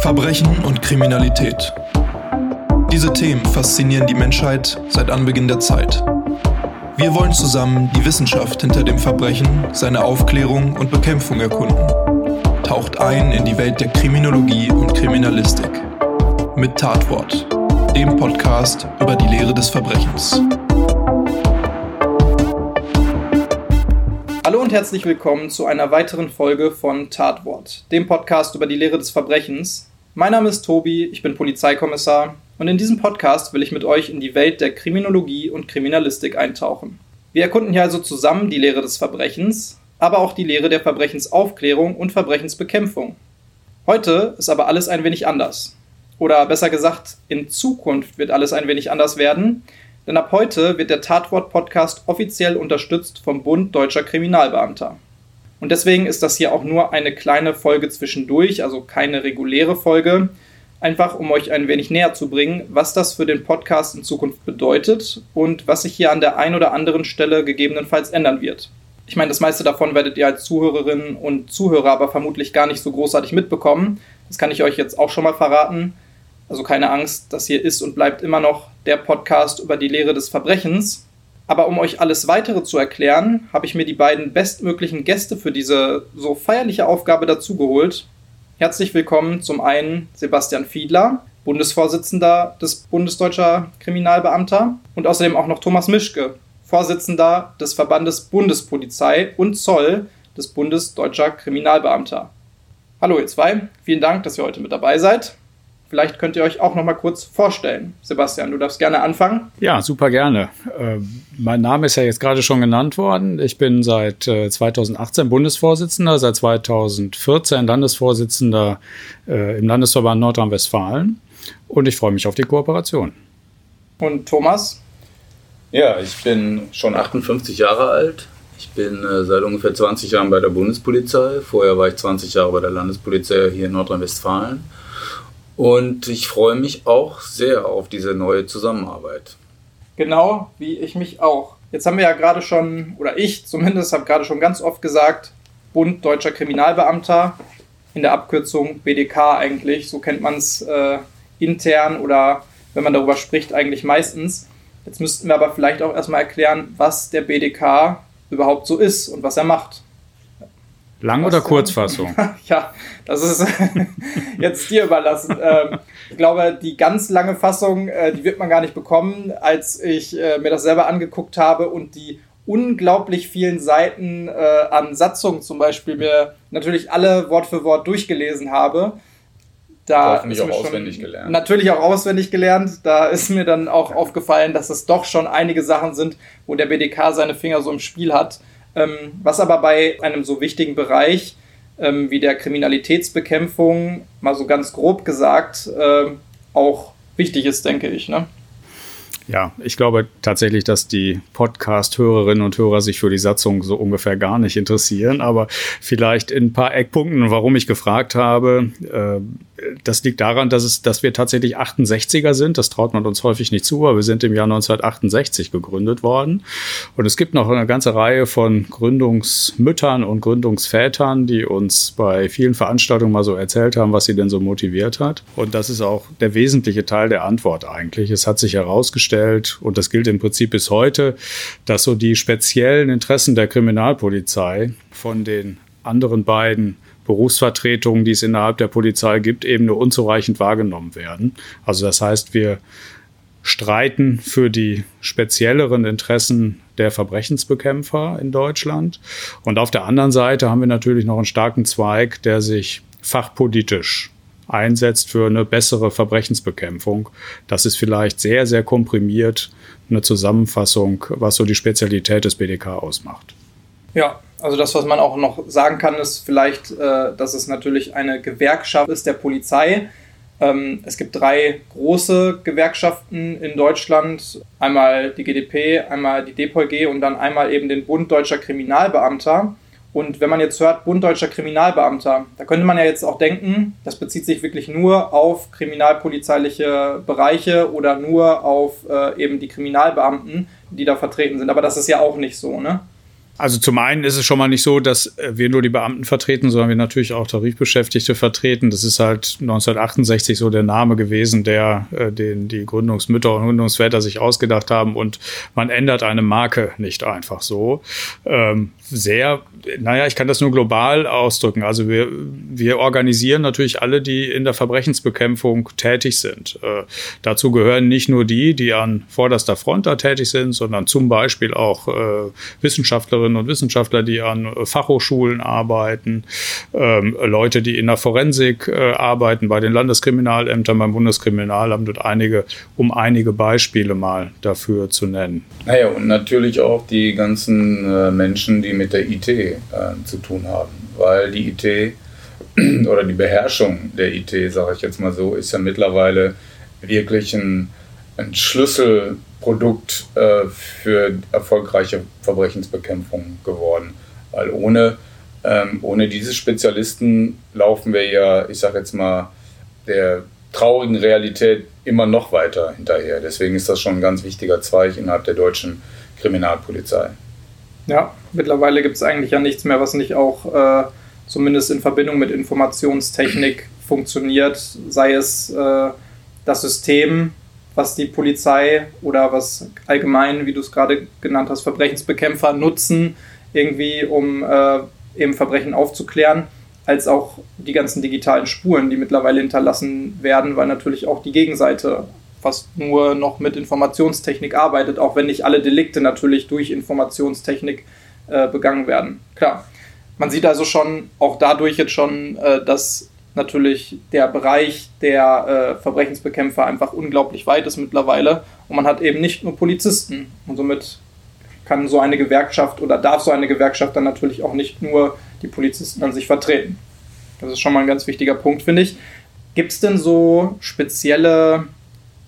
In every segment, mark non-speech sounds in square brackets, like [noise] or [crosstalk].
Verbrechen und Kriminalität. Diese Themen faszinieren die Menschheit seit Anbeginn der Zeit. Wir wollen zusammen die Wissenschaft hinter dem Verbrechen, seine Aufklärung und Bekämpfung erkunden. Taucht ein in die Welt der Kriminologie und Kriminalistik. Mit Tatwort, dem Podcast über die Lehre des Verbrechens. Und herzlich willkommen zu einer weiteren Folge von Tatwort, dem Podcast über die Lehre des Verbrechens. Mein Name ist Tobi, ich bin Polizeikommissar und in diesem Podcast will ich mit euch in die Welt der Kriminologie und Kriminalistik eintauchen. Wir erkunden hier also zusammen die Lehre des Verbrechens, aber auch die Lehre der Verbrechensaufklärung und Verbrechensbekämpfung. Heute ist aber alles ein wenig anders. Oder besser gesagt, in Zukunft wird alles ein wenig anders werden, denn ab heute wird der Tatwort-Podcast offiziell unterstützt vom Bund Deutscher Kriminalbeamter. Und deswegen ist das hier auch nur eine kleine Folge zwischendurch, also keine reguläre Folge, einfach um euch ein wenig näher zu bringen, was das für den Podcast in Zukunft bedeutet und was sich hier an der einen oder anderen Stelle gegebenenfalls ändern wird. Ich meine, das meiste davon werdet ihr als Zuhörerinnen und Zuhörer aber vermutlich gar nicht so großartig mitbekommen. Das kann ich euch jetzt auch schon mal verraten. Also keine Angst, das hier ist und bleibt immer noch der Podcast über die Lehre des Verbrechens. Aber um euch alles weitere zu erklären, habe ich mir die beiden bestmöglichen Gäste für diese so feierliche Aufgabe dazugeholt. Herzlich willkommen zum einen Sebastian Fiedler, Bundesvorsitzender des Bundesdeutscher Kriminalbeamter und außerdem auch noch Thomas Mischke, Vorsitzender des Verbandes Bundespolizei und Zoll des Bundesdeutscher Kriminalbeamter. Hallo ihr zwei, vielen Dank, dass ihr heute mit dabei seid. Vielleicht könnt ihr euch auch noch mal kurz vorstellen. Sebastian, du darfst gerne anfangen. Ja, super gerne. Äh, mein Name ist ja jetzt gerade schon genannt worden. Ich bin seit äh, 2018 Bundesvorsitzender, seit 2014 Landesvorsitzender äh, im Landesverband Nordrhein-Westfalen und ich freue mich auf die Kooperation. Und Thomas? Ja, ich bin schon 58 Jahre alt. Ich bin äh, seit ungefähr 20 Jahren bei der Bundespolizei. Vorher war ich 20 Jahre bei der Landespolizei hier in Nordrhein-Westfalen und ich freue mich auch sehr auf diese neue Zusammenarbeit. Genau, wie ich mich auch. Jetzt haben wir ja gerade schon, oder ich zumindest habe gerade schon ganz oft gesagt, Bund Deutscher Kriminalbeamter, in der Abkürzung BDK eigentlich, so kennt man es äh, intern oder wenn man darüber spricht eigentlich meistens. Jetzt müssten wir aber vielleicht auch erstmal erklären, was der BDK überhaupt so ist und was er macht. Lang- oder Kurzfassung? [laughs] ja, das ist [laughs] jetzt dir überlassen. Ähm, ich glaube, die ganz lange Fassung, äh, die wird man gar nicht bekommen, als ich äh, mir das selber angeguckt habe und die unglaublich vielen Seiten äh, an Satzungen zum Beispiel mir natürlich alle Wort für Wort durchgelesen habe. Da Hoffentlich auch auswendig gelernt. Natürlich auch auswendig gelernt. Da ist mir dann auch aufgefallen, dass es doch schon einige Sachen sind, wo der BDK seine Finger so im Spiel hat. Ähm, was aber bei einem so wichtigen Bereich ähm, wie der Kriminalitätsbekämpfung, mal so ganz grob gesagt, äh, auch wichtig ist, denke ich. Ne? Ja, ich glaube tatsächlich, dass die Podcast-Hörerinnen und Hörer sich für die Satzung so ungefähr gar nicht interessieren. Aber vielleicht in ein paar Eckpunkten, warum ich gefragt habe. Äh, das liegt daran, dass, es, dass wir tatsächlich 68er sind. Das traut man uns häufig nicht zu, aber wir sind im Jahr 1968 gegründet worden. Und es gibt noch eine ganze Reihe von Gründungsmüttern und Gründungsvätern, die uns bei vielen Veranstaltungen mal so erzählt haben, was sie denn so motiviert hat. Und das ist auch der wesentliche Teil der Antwort eigentlich. Es hat sich herausgestellt, und das gilt im Prinzip bis heute, dass so die speziellen Interessen der Kriminalpolizei von den anderen beiden Berufsvertretungen, die es innerhalb der Polizei gibt, eben nur unzureichend wahrgenommen werden. Also das heißt, wir streiten für die spezielleren Interessen der Verbrechensbekämpfer in Deutschland. Und auf der anderen Seite haben wir natürlich noch einen starken Zweig, der sich fachpolitisch einsetzt für eine bessere Verbrechensbekämpfung. Das ist vielleicht sehr, sehr komprimiert eine Zusammenfassung, was so die Spezialität des BDK ausmacht. Ja, also das, was man auch noch sagen kann, ist vielleicht, äh, dass es natürlich eine Gewerkschaft ist der Polizei. Ähm, es gibt drei große Gewerkschaften in Deutschland. Einmal die GDP, einmal die DPOLG und dann einmal eben den Bund Deutscher Kriminalbeamter. Und wenn man jetzt hört, Bund Deutscher Kriminalbeamter, da könnte man ja jetzt auch denken, das bezieht sich wirklich nur auf kriminalpolizeiliche Bereiche oder nur auf äh, eben die Kriminalbeamten, die da vertreten sind. Aber das ist ja auch nicht so, ne? Also zum einen ist es schon mal nicht so, dass äh, wir nur die Beamten vertreten, sondern wir natürlich auch Tarifbeschäftigte vertreten. Das ist halt 1968 so der Name gewesen, der äh, den die Gründungsmütter und Gründungsväter sich ausgedacht haben und man ändert eine Marke nicht einfach so. Ähm, sehr, naja, ich kann das nur global ausdrücken. Also wir, wir organisieren natürlich alle, die in der Verbrechensbekämpfung tätig sind. Äh, dazu gehören nicht nur die, die an vorderster Front da tätig sind, sondern zum Beispiel auch äh, Wissenschaftlerinnen und Wissenschaftler, die an Fachhochschulen arbeiten, ähm, Leute, die in der Forensik äh, arbeiten, bei den Landeskriminalämtern, beim Bundeskriminalamt und einige, um einige Beispiele mal dafür zu nennen. Naja, und natürlich auch die ganzen äh, Menschen, die mit der IT äh, zu tun haben, weil die IT [clears throat] oder die Beherrschung der IT, sage ich jetzt mal so, ist ja mittlerweile wirklich ein, ein Schlüsselprodukt äh, für erfolgreiche Verbrechensbekämpfung geworden. Weil ohne, ähm, ohne diese Spezialisten laufen wir ja, ich sage jetzt mal, der traurigen Realität immer noch weiter hinterher. Deswegen ist das schon ein ganz wichtiger Zweig innerhalb der deutschen Kriminalpolizei. Ja, mittlerweile gibt es eigentlich ja nichts mehr, was nicht auch äh, zumindest in Verbindung mit Informationstechnik funktioniert, sei es äh, das System, was die Polizei oder was allgemein, wie du es gerade genannt hast, Verbrechensbekämpfer nutzen, irgendwie um äh, eben Verbrechen aufzuklären, als auch die ganzen digitalen Spuren, die mittlerweile hinterlassen werden, weil natürlich auch die Gegenseite fast nur noch mit Informationstechnik arbeitet, auch wenn nicht alle Delikte natürlich durch Informationstechnik äh, begangen werden. Klar, man sieht also schon auch dadurch jetzt schon, äh, dass natürlich der Bereich der äh, Verbrechensbekämpfer einfach unglaublich weit ist mittlerweile und man hat eben nicht nur Polizisten und somit kann so eine Gewerkschaft oder darf so eine Gewerkschaft dann natürlich auch nicht nur die Polizisten an sich vertreten. Das ist schon mal ein ganz wichtiger Punkt, finde ich. Gibt es denn so spezielle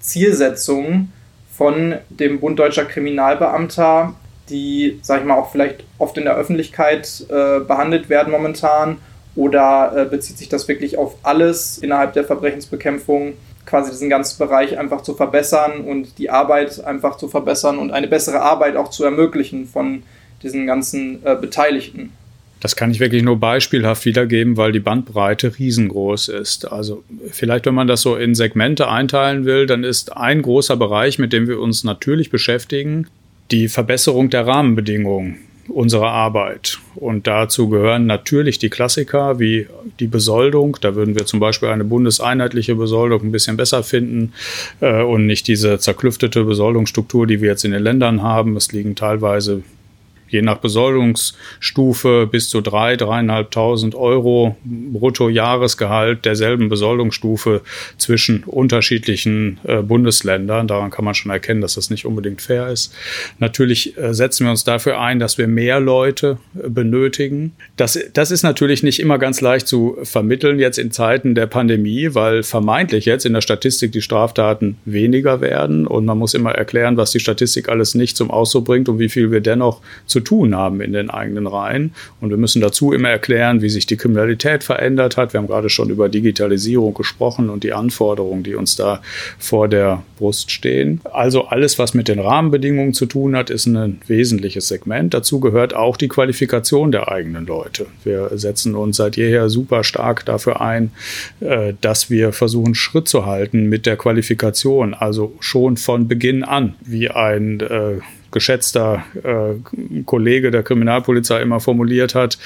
Zielsetzungen von dem Bund Deutscher Kriminalbeamter, die, sag ich mal, auch vielleicht oft in der Öffentlichkeit äh, behandelt werden momentan? Oder äh, bezieht sich das wirklich auf alles innerhalb der Verbrechensbekämpfung, quasi diesen ganzen Bereich einfach zu verbessern und die Arbeit einfach zu verbessern und eine bessere Arbeit auch zu ermöglichen von diesen ganzen äh, Beteiligten? Das kann ich wirklich nur beispielhaft wiedergeben, weil die Bandbreite riesengroß ist. Also vielleicht, wenn man das so in Segmente einteilen will, dann ist ein großer Bereich, mit dem wir uns natürlich beschäftigen, die Verbesserung der Rahmenbedingungen unserer Arbeit. Und dazu gehören natürlich die Klassiker wie die Besoldung. Da würden wir zum Beispiel eine bundeseinheitliche Besoldung ein bisschen besser finden äh, und nicht diese zerklüftete Besoldungsstruktur, die wir jetzt in den Ländern haben. Es liegen teilweise je nach Besoldungsstufe bis zu drei, dreieinhalbtausend Euro Bruttojahresgehalt derselben Besoldungsstufe zwischen unterschiedlichen äh, Bundesländern. Daran kann man schon erkennen, dass das nicht unbedingt fair ist. Natürlich äh, setzen wir uns dafür ein, dass wir mehr Leute äh, benötigen. Das, das ist natürlich nicht immer ganz leicht zu vermitteln jetzt in Zeiten der Pandemie, weil vermeintlich jetzt in der Statistik die Straftaten weniger werden und man muss immer erklären, was die Statistik alles nicht zum Ausdruck bringt und wie viel wir dennoch zu zu tun haben in den eigenen Reihen. Und wir müssen dazu immer erklären, wie sich die Kriminalität verändert hat. Wir haben gerade schon über Digitalisierung gesprochen und die Anforderungen, die uns da vor der Brust stehen. Also alles, was mit den Rahmenbedingungen zu tun hat, ist ein wesentliches Segment. Dazu gehört auch die Qualifikation der eigenen Leute. Wir setzen uns seit jeher super stark dafür ein, äh, dass wir versuchen, Schritt zu halten mit der Qualifikation, also schon von Beginn an, wie ein äh, geschätzter äh, Kollege der Kriminalpolizei immer formuliert hat,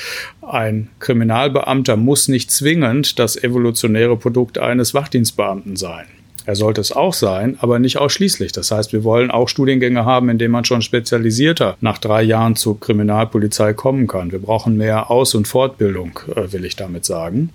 ein Kriminalbeamter muss nicht zwingend das evolutionäre Produkt eines Wachdienstbeamten sein. Er sollte es auch sein, aber nicht ausschließlich. Das heißt, wir wollen auch Studiengänge haben, in denen man schon spezialisierter nach drei Jahren zur Kriminalpolizei kommen kann. Wir brauchen mehr Aus- und Fortbildung, äh, will ich damit sagen.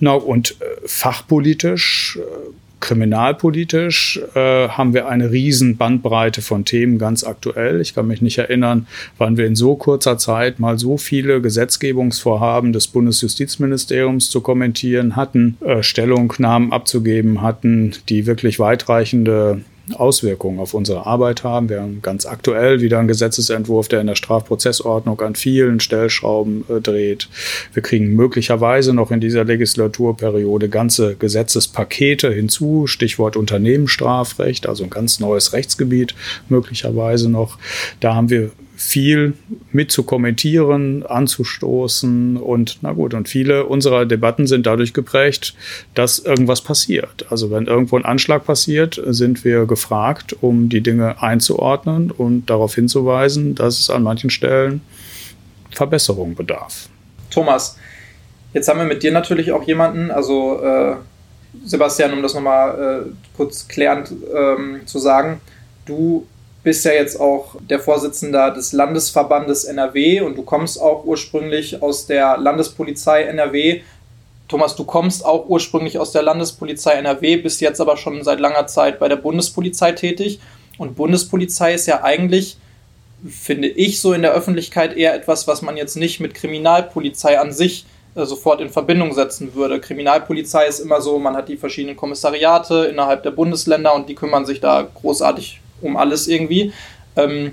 Na, und äh, fachpolitisch äh, Kriminalpolitisch äh, haben wir eine riesen Bandbreite von Themen ganz aktuell. Ich kann mich nicht erinnern, wann wir in so kurzer Zeit mal so viele Gesetzgebungsvorhaben des Bundesjustizministeriums zu kommentieren hatten, äh, Stellungnahmen abzugeben hatten, die wirklich weitreichende Auswirkungen auf unsere Arbeit haben. Wir haben ganz aktuell wieder einen Gesetzesentwurf, der in der Strafprozessordnung an vielen Stellschrauben äh, dreht. Wir kriegen möglicherweise noch in dieser Legislaturperiode ganze Gesetzespakete hinzu, Stichwort Unternehmensstrafrecht, also ein ganz neues Rechtsgebiet möglicherweise noch. Da haben wir viel mit zu kommentieren, anzustoßen und na gut, und viele unserer Debatten sind dadurch geprägt, dass irgendwas passiert. Also wenn irgendwo ein Anschlag passiert, sind wir gefragt, um die Dinge einzuordnen und darauf hinzuweisen, dass es an manchen Stellen Verbesserung bedarf. Thomas, jetzt haben wir mit dir natürlich auch jemanden, also äh, Sebastian, um das nochmal äh, kurz klärend ähm, zu sagen, du bist ja jetzt auch der Vorsitzende des Landesverbandes NRW und du kommst auch ursprünglich aus der Landespolizei NRW. Thomas, du kommst auch ursprünglich aus der Landespolizei NRW, bist jetzt aber schon seit langer Zeit bei der Bundespolizei tätig. Und Bundespolizei ist ja eigentlich, finde ich, so in der Öffentlichkeit eher etwas, was man jetzt nicht mit Kriminalpolizei an sich äh, sofort in Verbindung setzen würde. Kriminalpolizei ist immer so, man hat die verschiedenen Kommissariate innerhalb der Bundesländer und die kümmern sich da großartig um alles irgendwie. Ähm,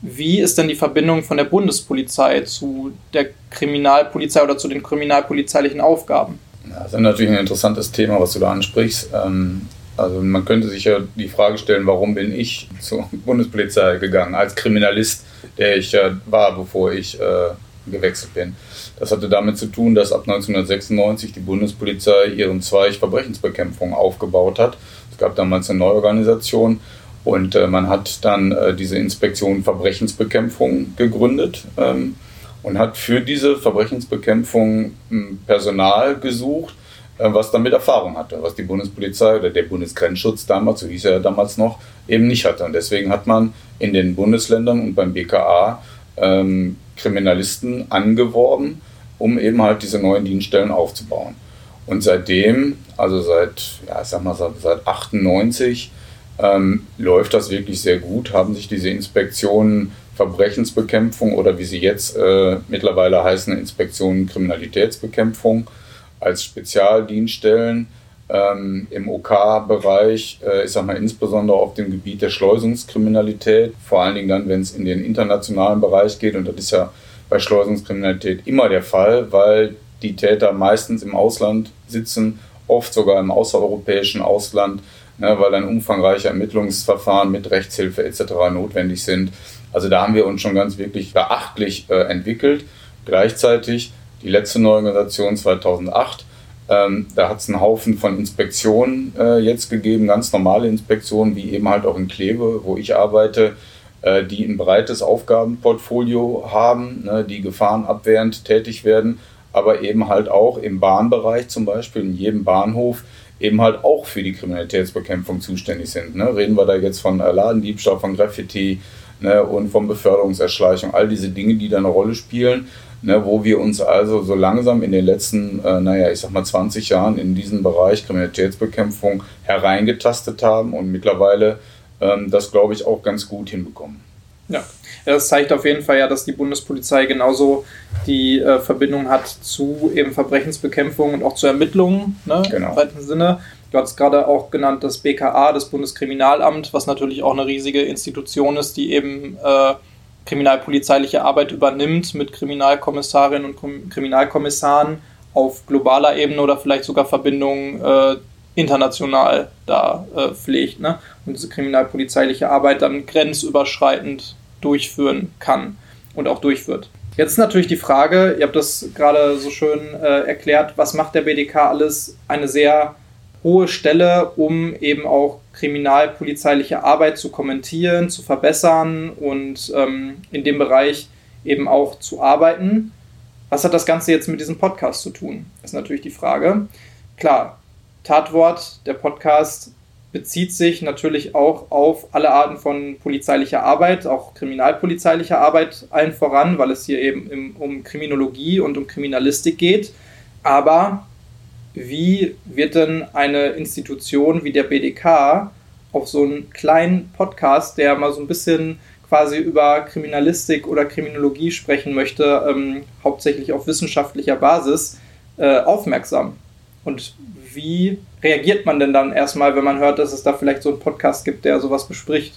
wie ist denn die Verbindung von der Bundespolizei zu der Kriminalpolizei oder zu den kriminalpolizeilichen Aufgaben? Das ist natürlich ein interessantes Thema, was du da ansprichst. Ähm, also man könnte sich ja die Frage stellen, warum bin ich zur [laughs] Bundespolizei gegangen als Kriminalist, der ich ja war, bevor ich äh, gewechselt bin. Das hatte damit zu tun, dass ab 1996 die Bundespolizei ihren Zweig Verbrechensbekämpfung aufgebaut hat. Es gab damals eine Neuorganisation und äh, man hat dann äh, diese Inspektion Verbrechensbekämpfung gegründet ähm, und hat für diese Verbrechensbekämpfung ähm, Personal gesucht, äh, was damit Erfahrung hatte, was die Bundespolizei oder der Bundesgrenzschutz damals, so hieß er ja damals noch, eben nicht hatte. Und deswegen hat man in den Bundesländern und beim BKA ähm, Kriminalisten angeworben, um eben halt diese neuen Dienststellen aufzubauen. Und seitdem, also seit, ja, ich sag mal, seit 98, ähm, läuft das wirklich sehr gut, haben sich diese Inspektionen Verbrechensbekämpfung oder wie sie jetzt äh, mittlerweile heißen, Inspektionen Kriminalitätsbekämpfung als Spezialdienststellen ähm, im OK-Bereich, äh, ich sag mal insbesondere auf dem Gebiet der Schleusungskriminalität, vor allen Dingen dann, wenn es in den internationalen Bereich geht. Und das ist ja bei Schleusungskriminalität immer der Fall, weil die Täter meistens im Ausland sitzen, oft sogar im außereuropäischen Ausland ne, weil dann umfangreiche Ermittlungsverfahren mit Rechtshilfe etc. notwendig sind. Also da haben wir uns schon ganz wirklich beachtlich äh, entwickelt. Gleichzeitig die letzte Neuorganisation 2008, ähm, da hat es einen Haufen von Inspektionen äh, jetzt gegeben, ganz normale Inspektionen, wie eben halt auch in Kleve, wo ich arbeite, äh, die ein breites Aufgabenportfolio haben, ne, die gefahrenabwehrend tätig werden, aber eben halt auch im Bahnbereich zum Beispiel, in jedem Bahnhof eben halt auch für die Kriminalitätsbekämpfung zuständig sind. Ne? Reden wir da jetzt von äh, Ladendiebstahl, von Graffiti ne? und von Beförderungserschleichung, all diese Dinge, die da eine Rolle spielen, ne? wo wir uns also so langsam in den letzten, äh, naja, ich sag mal 20 Jahren in diesen Bereich Kriminalitätsbekämpfung hereingetastet haben und mittlerweile ähm, das, glaube ich, auch ganz gut hinbekommen. Ja, das zeigt auf jeden Fall ja, dass die Bundespolizei genauso die äh, Verbindung hat zu eben Verbrechensbekämpfung und auch zu Ermittlungen ne, genau. im weiten Sinne. Du hast gerade auch genannt das BKA, das Bundeskriminalamt, was natürlich auch eine riesige Institution ist, die eben äh, kriminalpolizeiliche Arbeit übernimmt mit Kriminalkommissarinnen und Kriminalkommissaren auf globaler Ebene oder vielleicht sogar Verbindungen äh, international da äh, pflegt. Ne? Und diese kriminalpolizeiliche Arbeit dann grenzüberschreitend durchführen kann und auch durchführt. Jetzt ist natürlich die Frage, ihr habt das gerade so schön äh, erklärt, was macht der BDK alles? Eine sehr hohe Stelle, um eben auch kriminalpolizeiliche Arbeit zu kommentieren, zu verbessern und ähm, in dem Bereich eben auch zu arbeiten. Was hat das Ganze jetzt mit diesem Podcast zu tun? Ist natürlich die Frage. Klar, Tatwort, der Podcast bezieht sich natürlich auch auf alle Arten von polizeilicher Arbeit, auch kriminalpolizeilicher Arbeit allen voran, weil es hier eben im, um Kriminologie und um Kriminalistik geht. Aber wie wird denn eine Institution wie der BDK auf so einen kleinen Podcast, der mal so ein bisschen quasi über Kriminalistik oder Kriminologie sprechen möchte, ähm, hauptsächlich auf wissenschaftlicher Basis, äh, aufmerksam? Und wie reagiert man denn dann erstmal, wenn man hört, dass es da vielleicht so einen Podcast gibt, der sowas bespricht?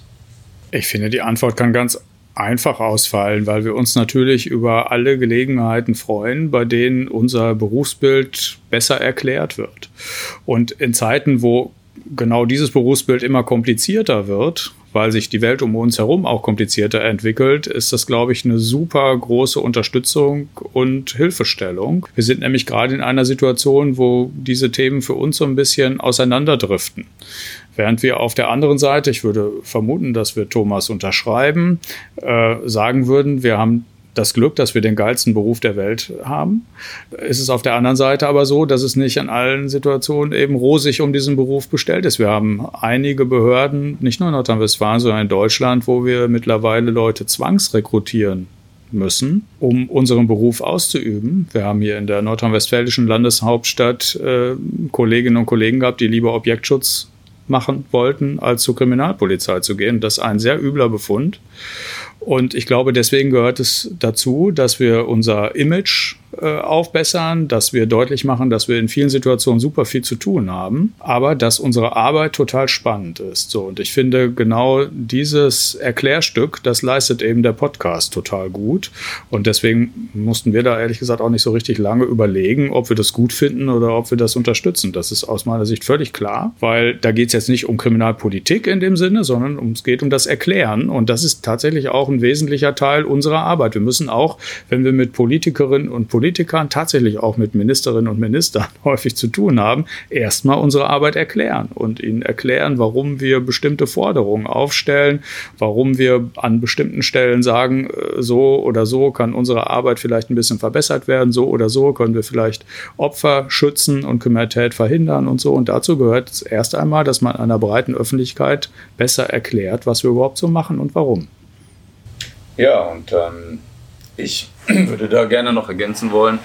Ich finde, die Antwort kann ganz einfach ausfallen, weil wir uns natürlich über alle Gelegenheiten freuen, bei denen unser Berufsbild besser erklärt wird. Und in Zeiten, wo genau dieses Berufsbild immer komplizierter wird, weil sich die Welt um uns herum auch komplizierter entwickelt, ist das, glaube ich, eine super große Unterstützung und Hilfestellung. Wir sind nämlich gerade in einer Situation, wo diese Themen für uns so ein bisschen auseinanderdriften. Während wir auf der anderen Seite, ich würde vermuten, dass wir Thomas unterschreiben, äh, sagen würden, wir haben das Glück, dass wir den geilsten Beruf der Welt haben. Ist es auf der anderen Seite aber so, dass es nicht in allen Situationen eben rosig um diesen Beruf bestellt ist. Wir haben einige Behörden, nicht nur in Nordrhein-Westfalen, sondern in Deutschland, wo wir mittlerweile Leute zwangsrekrutieren müssen, um unseren Beruf auszuüben. Wir haben hier in der nordrhein-westfälischen Landeshauptstadt äh, Kolleginnen und Kollegen gehabt, die lieber Objektschutz machen wollten, als zur Kriminalpolizei zu gehen. Das ist ein sehr übler Befund. Und ich glaube, deswegen gehört es dazu, dass wir unser Image äh, aufbessern, dass wir deutlich machen, dass wir in vielen Situationen super viel zu tun haben, aber dass unsere Arbeit total spannend ist. So, und ich finde genau dieses Erklärstück, das leistet eben der Podcast total gut. Und deswegen mussten wir da ehrlich gesagt auch nicht so richtig lange überlegen, ob wir das gut finden oder ob wir das unterstützen. Das ist aus meiner Sicht völlig klar, weil da geht es jetzt nicht um Kriminalpolitik in dem Sinne, sondern es geht um das Erklären. Und das ist tatsächlich auch ein wesentlicher Teil unserer Arbeit. Wir müssen auch, wenn wir mit Politikerinnen und Politikern tatsächlich auch mit Ministerinnen und Ministern [laughs] häufig zu tun haben, erstmal unsere Arbeit erklären und ihnen erklären, warum wir bestimmte Forderungen aufstellen, warum wir an bestimmten Stellen sagen, äh, so oder so kann unsere Arbeit vielleicht ein bisschen verbessert werden, so oder so können wir vielleicht Opfer schützen und Kriminalität verhindern und so. Und dazu gehört es erst einmal, dass man einer breiten Öffentlichkeit besser erklärt, was wir überhaupt so machen und warum. Ja, und ähm, ich [clears throat] würde da gerne noch ergänzen wollen,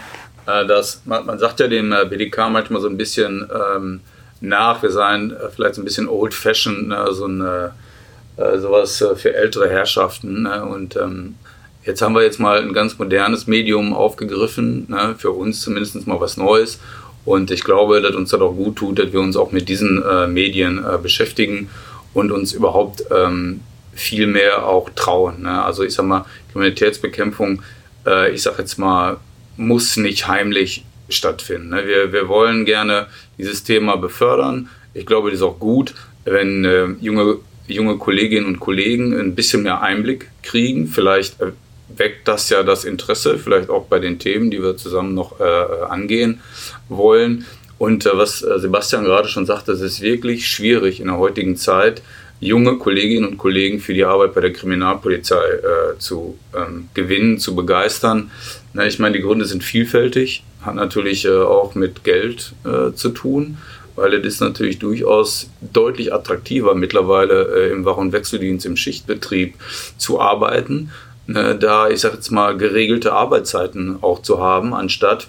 äh, dass man, man, sagt ja dem äh, BDK manchmal so ein bisschen ähm, nach, wir seien äh, vielleicht so ein bisschen old-fashioned, ne, so ein, äh, sowas für ältere Herrschaften. Ne, und ähm, jetzt haben wir jetzt mal ein ganz modernes Medium aufgegriffen, ne, für uns zumindest mal was Neues. Und ich glaube, dass uns das auch gut tut, dass wir uns auch mit diesen äh, Medien äh, beschäftigen und uns überhaupt ähm, viel mehr auch trauen. Ne? Also ich sag mal, Kriminalitätsbekämpfung äh, ich sage jetzt mal, muss nicht heimlich stattfinden. Ne? Wir, wir wollen gerne dieses Thema befördern. Ich glaube, das ist auch gut, wenn äh, junge, junge Kolleginnen und Kollegen ein bisschen mehr Einblick kriegen. Vielleicht äh, weckt das ja das Interesse, vielleicht auch bei den Themen, die wir zusammen noch äh, angehen wollen. Und äh, was äh, Sebastian gerade schon sagte, es ist wirklich schwierig in der heutigen Zeit, junge Kolleginnen und Kollegen für die Arbeit bei der Kriminalpolizei äh, zu ähm, gewinnen, zu begeistern. Na, ich meine, die Gründe sind vielfältig, hat natürlich äh, auch mit Geld äh, zu tun, weil es ist natürlich durchaus deutlich attraktiver mittlerweile äh, im Wach- und Wechseldienst, im Schichtbetrieb zu arbeiten, ne, da ich sage jetzt mal geregelte Arbeitszeiten auch zu haben, anstatt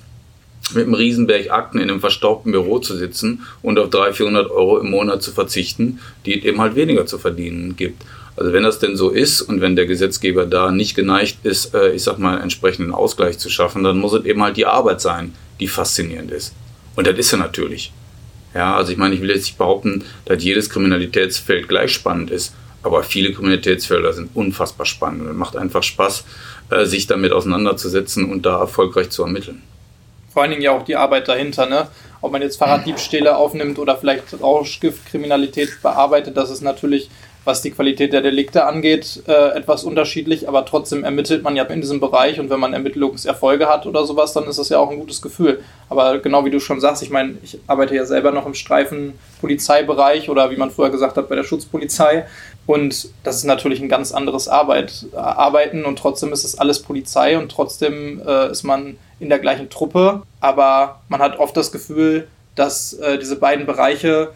mit einem Riesenberg Akten in einem verstaubten Büro zu sitzen und auf 300, 400 Euro im Monat zu verzichten, die es eben halt weniger zu verdienen gibt. Also wenn das denn so ist und wenn der Gesetzgeber da nicht geneigt ist, äh, ich sag mal, einen entsprechenden Ausgleich zu schaffen, dann muss es eben halt die Arbeit sein, die faszinierend ist. Und das ist ja natürlich. Ja, also ich meine, ich will jetzt nicht behaupten, dass jedes Kriminalitätsfeld gleich spannend ist, aber viele Kriminalitätsfelder sind unfassbar spannend und es macht einfach Spaß, äh, sich damit auseinanderzusetzen und da erfolgreich zu ermitteln vor allen Dingen ja auch die Arbeit dahinter, ne? Ob man jetzt Fahrraddiebstähle aufnimmt oder vielleicht Rauschgiftkriminalität bearbeitet, das ist natürlich, was die Qualität der Delikte angeht, äh, etwas unterschiedlich, aber trotzdem ermittelt man ja in diesem Bereich und wenn man Ermittlungserfolge hat oder sowas, dann ist das ja auch ein gutes Gefühl. Aber genau wie du schon sagst, ich meine, ich arbeite ja selber noch im Streifenpolizeibereich oder wie man früher gesagt hat, bei der Schutzpolizei. Und das ist natürlich ein ganz anderes Arbeit, Arbeiten und trotzdem ist es alles Polizei und trotzdem äh, ist man in der gleichen Truppe, aber man hat oft das Gefühl, dass äh, diese beiden Bereiche,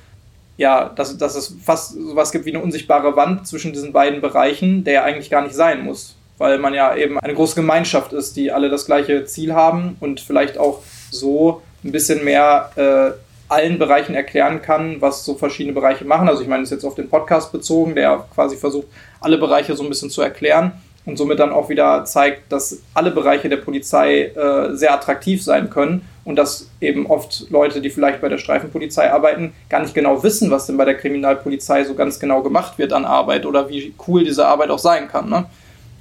ja, dass, dass es fast sowas gibt wie eine unsichtbare Wand zwischen diesen beiden Bereichen, der ja eigentlich gar nicht sein muss, weil man ja eben eine große Gemeinschaft ist, die alle das gleiche Ziel haben und vielleicht auch so ein bisschen mehr äh, allen Bereichen erklären kann, was so verschiedene Bereiche machen. Also ich meine, das ist jetzt auf den Podcast bezogen, der quasi versucht, alle Bereiche so ein bisschen zu erklären und somit dann auch wieder zeigt, dass alle Bereiche der Polizei äh, sehr attraktiv sein können und dass eben oft Leute, die vielleicht bei der Streifenpolizei arbeiten, gar nicht genau wissen, was denn bei der Kriminalpolizei so ganz genau gemacht wird an Arbeit oder wie cool diese Arbeit auch sein kann. Ne?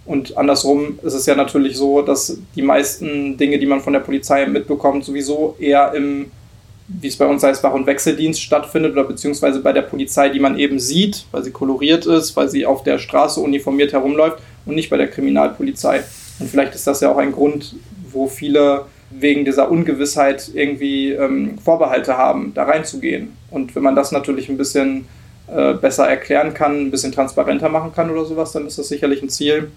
Und andersrum ist es ja natürlich so, dass die meisten Dinge, die man von der Polizei mitbekommt, sowieso eher im wie es bei uns heißt, Wach- und Wechseldienst stattfindet oder beziehungsweise bei der Polizei, die man eben sieht, weil sie koloriert ist, weil sie auf der Straße uniformiert herumläuft und nicht bei der Kriminalpolizei. Und vielleicht ist das ja auch ein Grund, wo viele wegen dieser Ungewissheit irgendwie ähm, Vorbehalte haben, da reinzugehen. Und wenn man das natürlich ein bisschen äh, besser erklären kann, ein bisschen transparenter machen kann oder sowas, dann ist das sicherlich ein Ziel,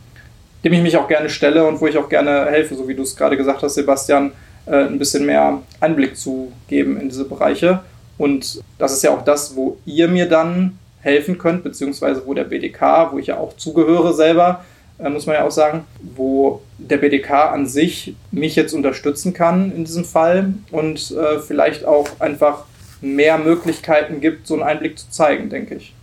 dem ich mich auch gerne stelle und wo ich auch gerne helfe, so wie du es gerade gesagt hast, Sebastian, äh, ein bisschen mehr Einblick zu geben in diese Bereiche. Und das ist ja auch das, wo ihr mir dann helfen könnt, beziehungsweise wo der BDK, wo ich ja auch zugehöre selber, äh, muss man ja auch sagen, wo der BDK an sich mich jetzt unterstützen kann in diesem Fall und äh, vielleicht auch einfach mehr Möglichkeiten gibt, so einen Einblick zu zeigen, denke ich.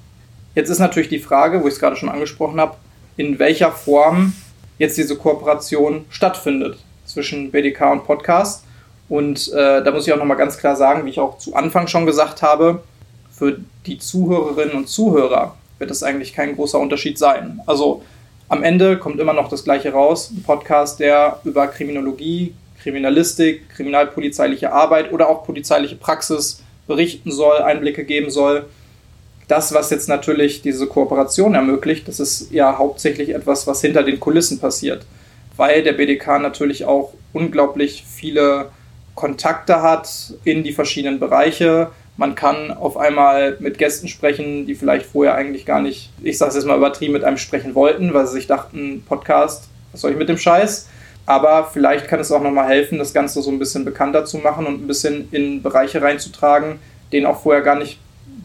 Jetzt ist natürlich die Frage, wo ich es gerade schon angesprochen habe, in welcher Form jetzt diese Kooperation stattfindet zwischen BDK und Podcast. Und äh, da muss ich auch nochmal ganz klar sagen, wie ich auch zu Anfang schon gesagt habe, für die Zuhörerinnen und Zuhörer wird das eigentlich kein großer Unterschied sein. Also am Ende kommt immer noch das Gleiche raus. Ein Podcast, der über Kriminologie, Kriminalistik, kriminalpolizeiliche Arbeit oder auch polizeiliche Praxis berichten soll, Einblicke geben soll. Das, was jetzt natürlich diese Kooperation ermöglicht, das ist ja hauptsächlich etwas, was hinter den Kulissen passiert, weil der BDK natürlich auch unglaublich viele Kontakte hat in die verschiedenen Bereiche. Man kann auf einmal mit Gästen sprechen, die vielleicht vorher eigentlich gar nicht, ich sage es jetzt mal übertrieben, mit einem sprechen wollten, weil sie sich dachten, Podcast, was soll ich mit dem Scheiß? Aber vielleicht kann es auch nochmal helfen, das Ganze so ein bisschen bekannter zu machen und ein bisschen in Bereiche reinzutragen, denen auch vorher gar nicht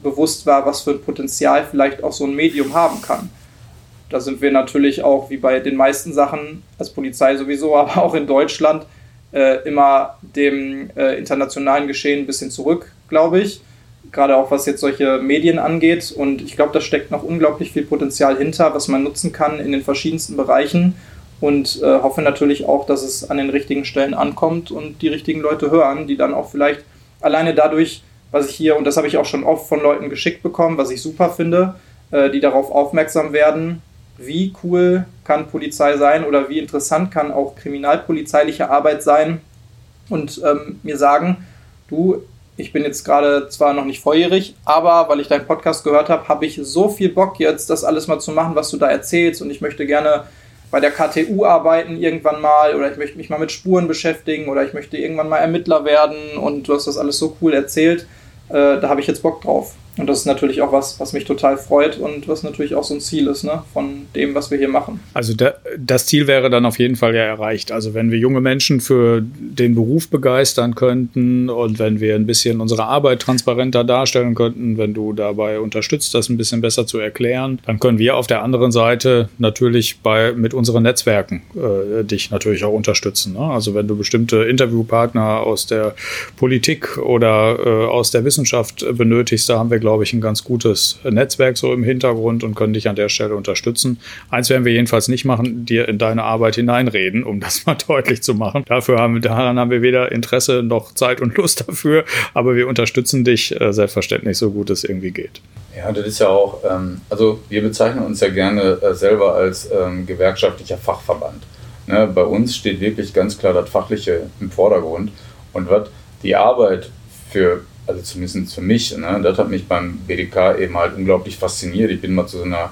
bewusst war, was für ein Potenzial vielleicht auch so ein Medium haben kann. Da sind wir natürlich auch, wie bei den meisten Sachen, als Polizei sowieso, [laughs] aber auch in Deutschland, äh, immer dem äh, internationalen Geschehen ein bisschen zurück, glaube ich. Gerade auch was jetzt solche Medien angeht. Und ich glaube, da steckt noch unglaublich viel Potenzial hinter, was man nutzen kann in den verschiedensten Bereichen. Und äh, hoffe natürlich auch, dass es an den richtigen Stellen ankommt und die richtigen Leute hören, die dann auch vielleicht alleine dadurch, was ich hier, und das habe ich auch schon oft von Leuten geschickt bekommen, was ich super finde, äh, die darauf aufmerksam werden, wie cool kann Polizei sein oder wie interessant kann auch kriminalpolizeiliche Arbeit sein? Und ähm, mir sagen, du, ich bin jetzt gerade zwar noch nicht volljährig, aber weil ich deinen Podcast gehört habe, habe ich so viel Bock jetzt, das alles mal zu machen, was du da erzählst. Und ich möchte gerne bei der KTU arbeiten irgendwann mal oder ich möchte mich mal mit Spuren beschäftigen oder ich möchte irgendwann mal Ermittler werden. Und du hast das alles so cool erzählt, äh, da habe ich jetzt Bock drauf. Und das ist natürlich auch was, was mich total freut und was natürlich auch so ein Ziel ist, ne, von dem, was wir hier machen. Also da, das Ziel wäre dann auf jeden Fall ja erreicht. Also wenn wir junge Menschen für den Beruf begeistern könnten und wenn wir ein bisschen unsere Arbeit transparenter darstellen könnten, wenn du dabei unterstützt, das ein bisschen besser zu erklären, dann können wir auf der anderen Seite natürlich bei, mit unseren Netzwerken äh, dich natürlich auch unterstützen. Ne? Also wenn du bestimmte Interviewpartner aus der Politik oder äh, aus der Wissenschaft benötigst, da haben wir glaube ich, ein ganz gutes Netzwerk so im Hintergrund und können dich an der Stelle unterstützen. Eins werden wir jedenfalls nicht machen, dir in deine Arbeit hineinreden, um das [laughs] mal deutlich zu machen. Dafür haben, daran haben wir weder Interesse noch Zeit und Lust dafür, aber wir unterstützen dich äh, selbstverständlich so gut es irgendwie geht. Ja, das ist ja auch, ähm, also wir bezeichnen uns ja gerne äh, selber als ähm, gewerkschaftlicher Fachverband. Ne, bei uns steht wirklich ganz klar das Fachliche im Vordergrund und wird die Arbeit für also zumindest für mich, ne, das hat mich beim BDK eben halt unglaublich fasziniert. Ich bin mal zu so einer,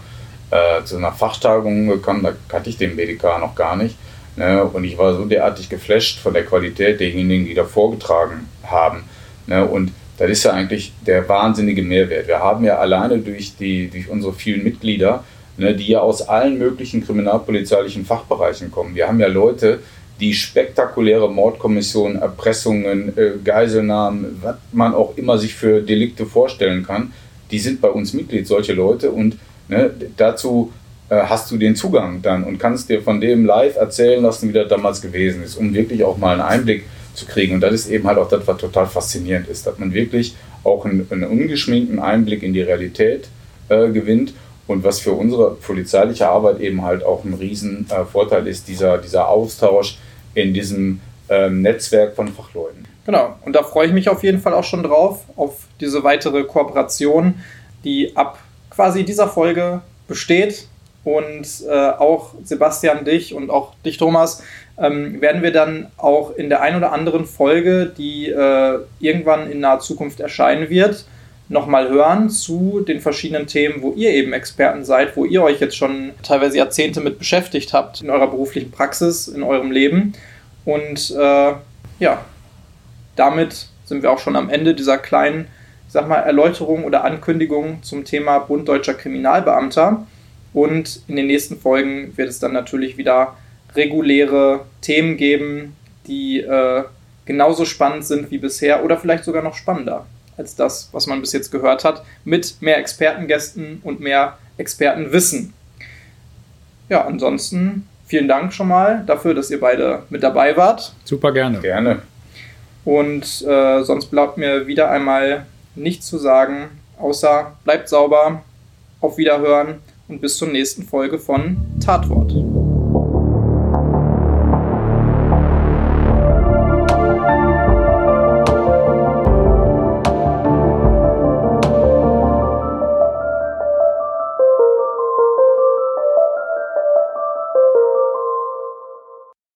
äh, zu einer Fachtagung gekommen, da kannte ich den BDK noch gar nicht. Ne, und ich war so derartig geflasht von der Qualität derjenigen, die da vorgetragen haben. Ne, und das ist ja eigentlich der wahnsinnige Mehrwert. Wir haben ja alleine durch, die, durch unsere vielen Mitglieder, ne, die ja aus allen möglichen kriminalpolizeilichen Fachbereichen kommen. Wir haben ja Leute, die spektakuläre Mordkommissionen, Erpressungen, äh, Geiselnahmen, was man auch immer sich für Delikte vorstellen kann, die sind bei uns Mitglied, solche Leute. Und ne, dazu äh, hast du den Zugang dann und kannst dir von dem live erzählen lassen, wie das damals gewesen ist, um wirklich auch mal einen Einblick zu kriegen. Und das ist eben halt auch das, was total faszinierend ist, dass man wirklich auch einen, einen ungeschminkten Einblick in die Realität äh, gewinnt und was für unsere polizeiliche Arbeit eben halt auch ein Riesenvorteil äh, ist, dieser, dieser Austausch in diesem ähm, Netzwerk von Fachleuten. Genau, und da freue ich mich auf jeden Fall auch schon drauf, auf diese weitere Kooperation, die ab quasi dieser Folge besteht. Und äh, auch Sebastian, dich und auch dich, Thomas, ähm, werden wir dann auch in der ein oder anderen Folge, die äh, irgendwann in naher Zukunft erscheinen wird, nochmal hören zu den verschiedenen Themen, wo ihr eben Experten seid, wo ihr euch jetzt schon teilweise Jahrzehnte mit beschäftigt habt in eurer beruflichen Praxis, in eurem Leben. Und äh, ja, damit sind wir auch schon am Ende dieser kleinen, ich sag mal, Erläuterung oder Ankündigung zum Thema Bund Deutscher Kriminalbeamter. Und in den nächsten Folgen wird es dann natürlich wieder reguläre Themen geben, die äh, genauso spannend sind wie bisher oder vielleicht sogar noch spannender als das, was man bis jetzt gehört hat, mit mehr Expertengästen und mehr Expertenwissen. Ja, ansonsten vielen Dank schon mal dafür, dass ihr beide mit dabei wart. Super gerne. Gerne. Und äh, sonst bleibt mir wieder einmal nichts zu sagen, außer bleibt sauber, auf Wiederhören und bis zur nächsten Folge von Tatwort.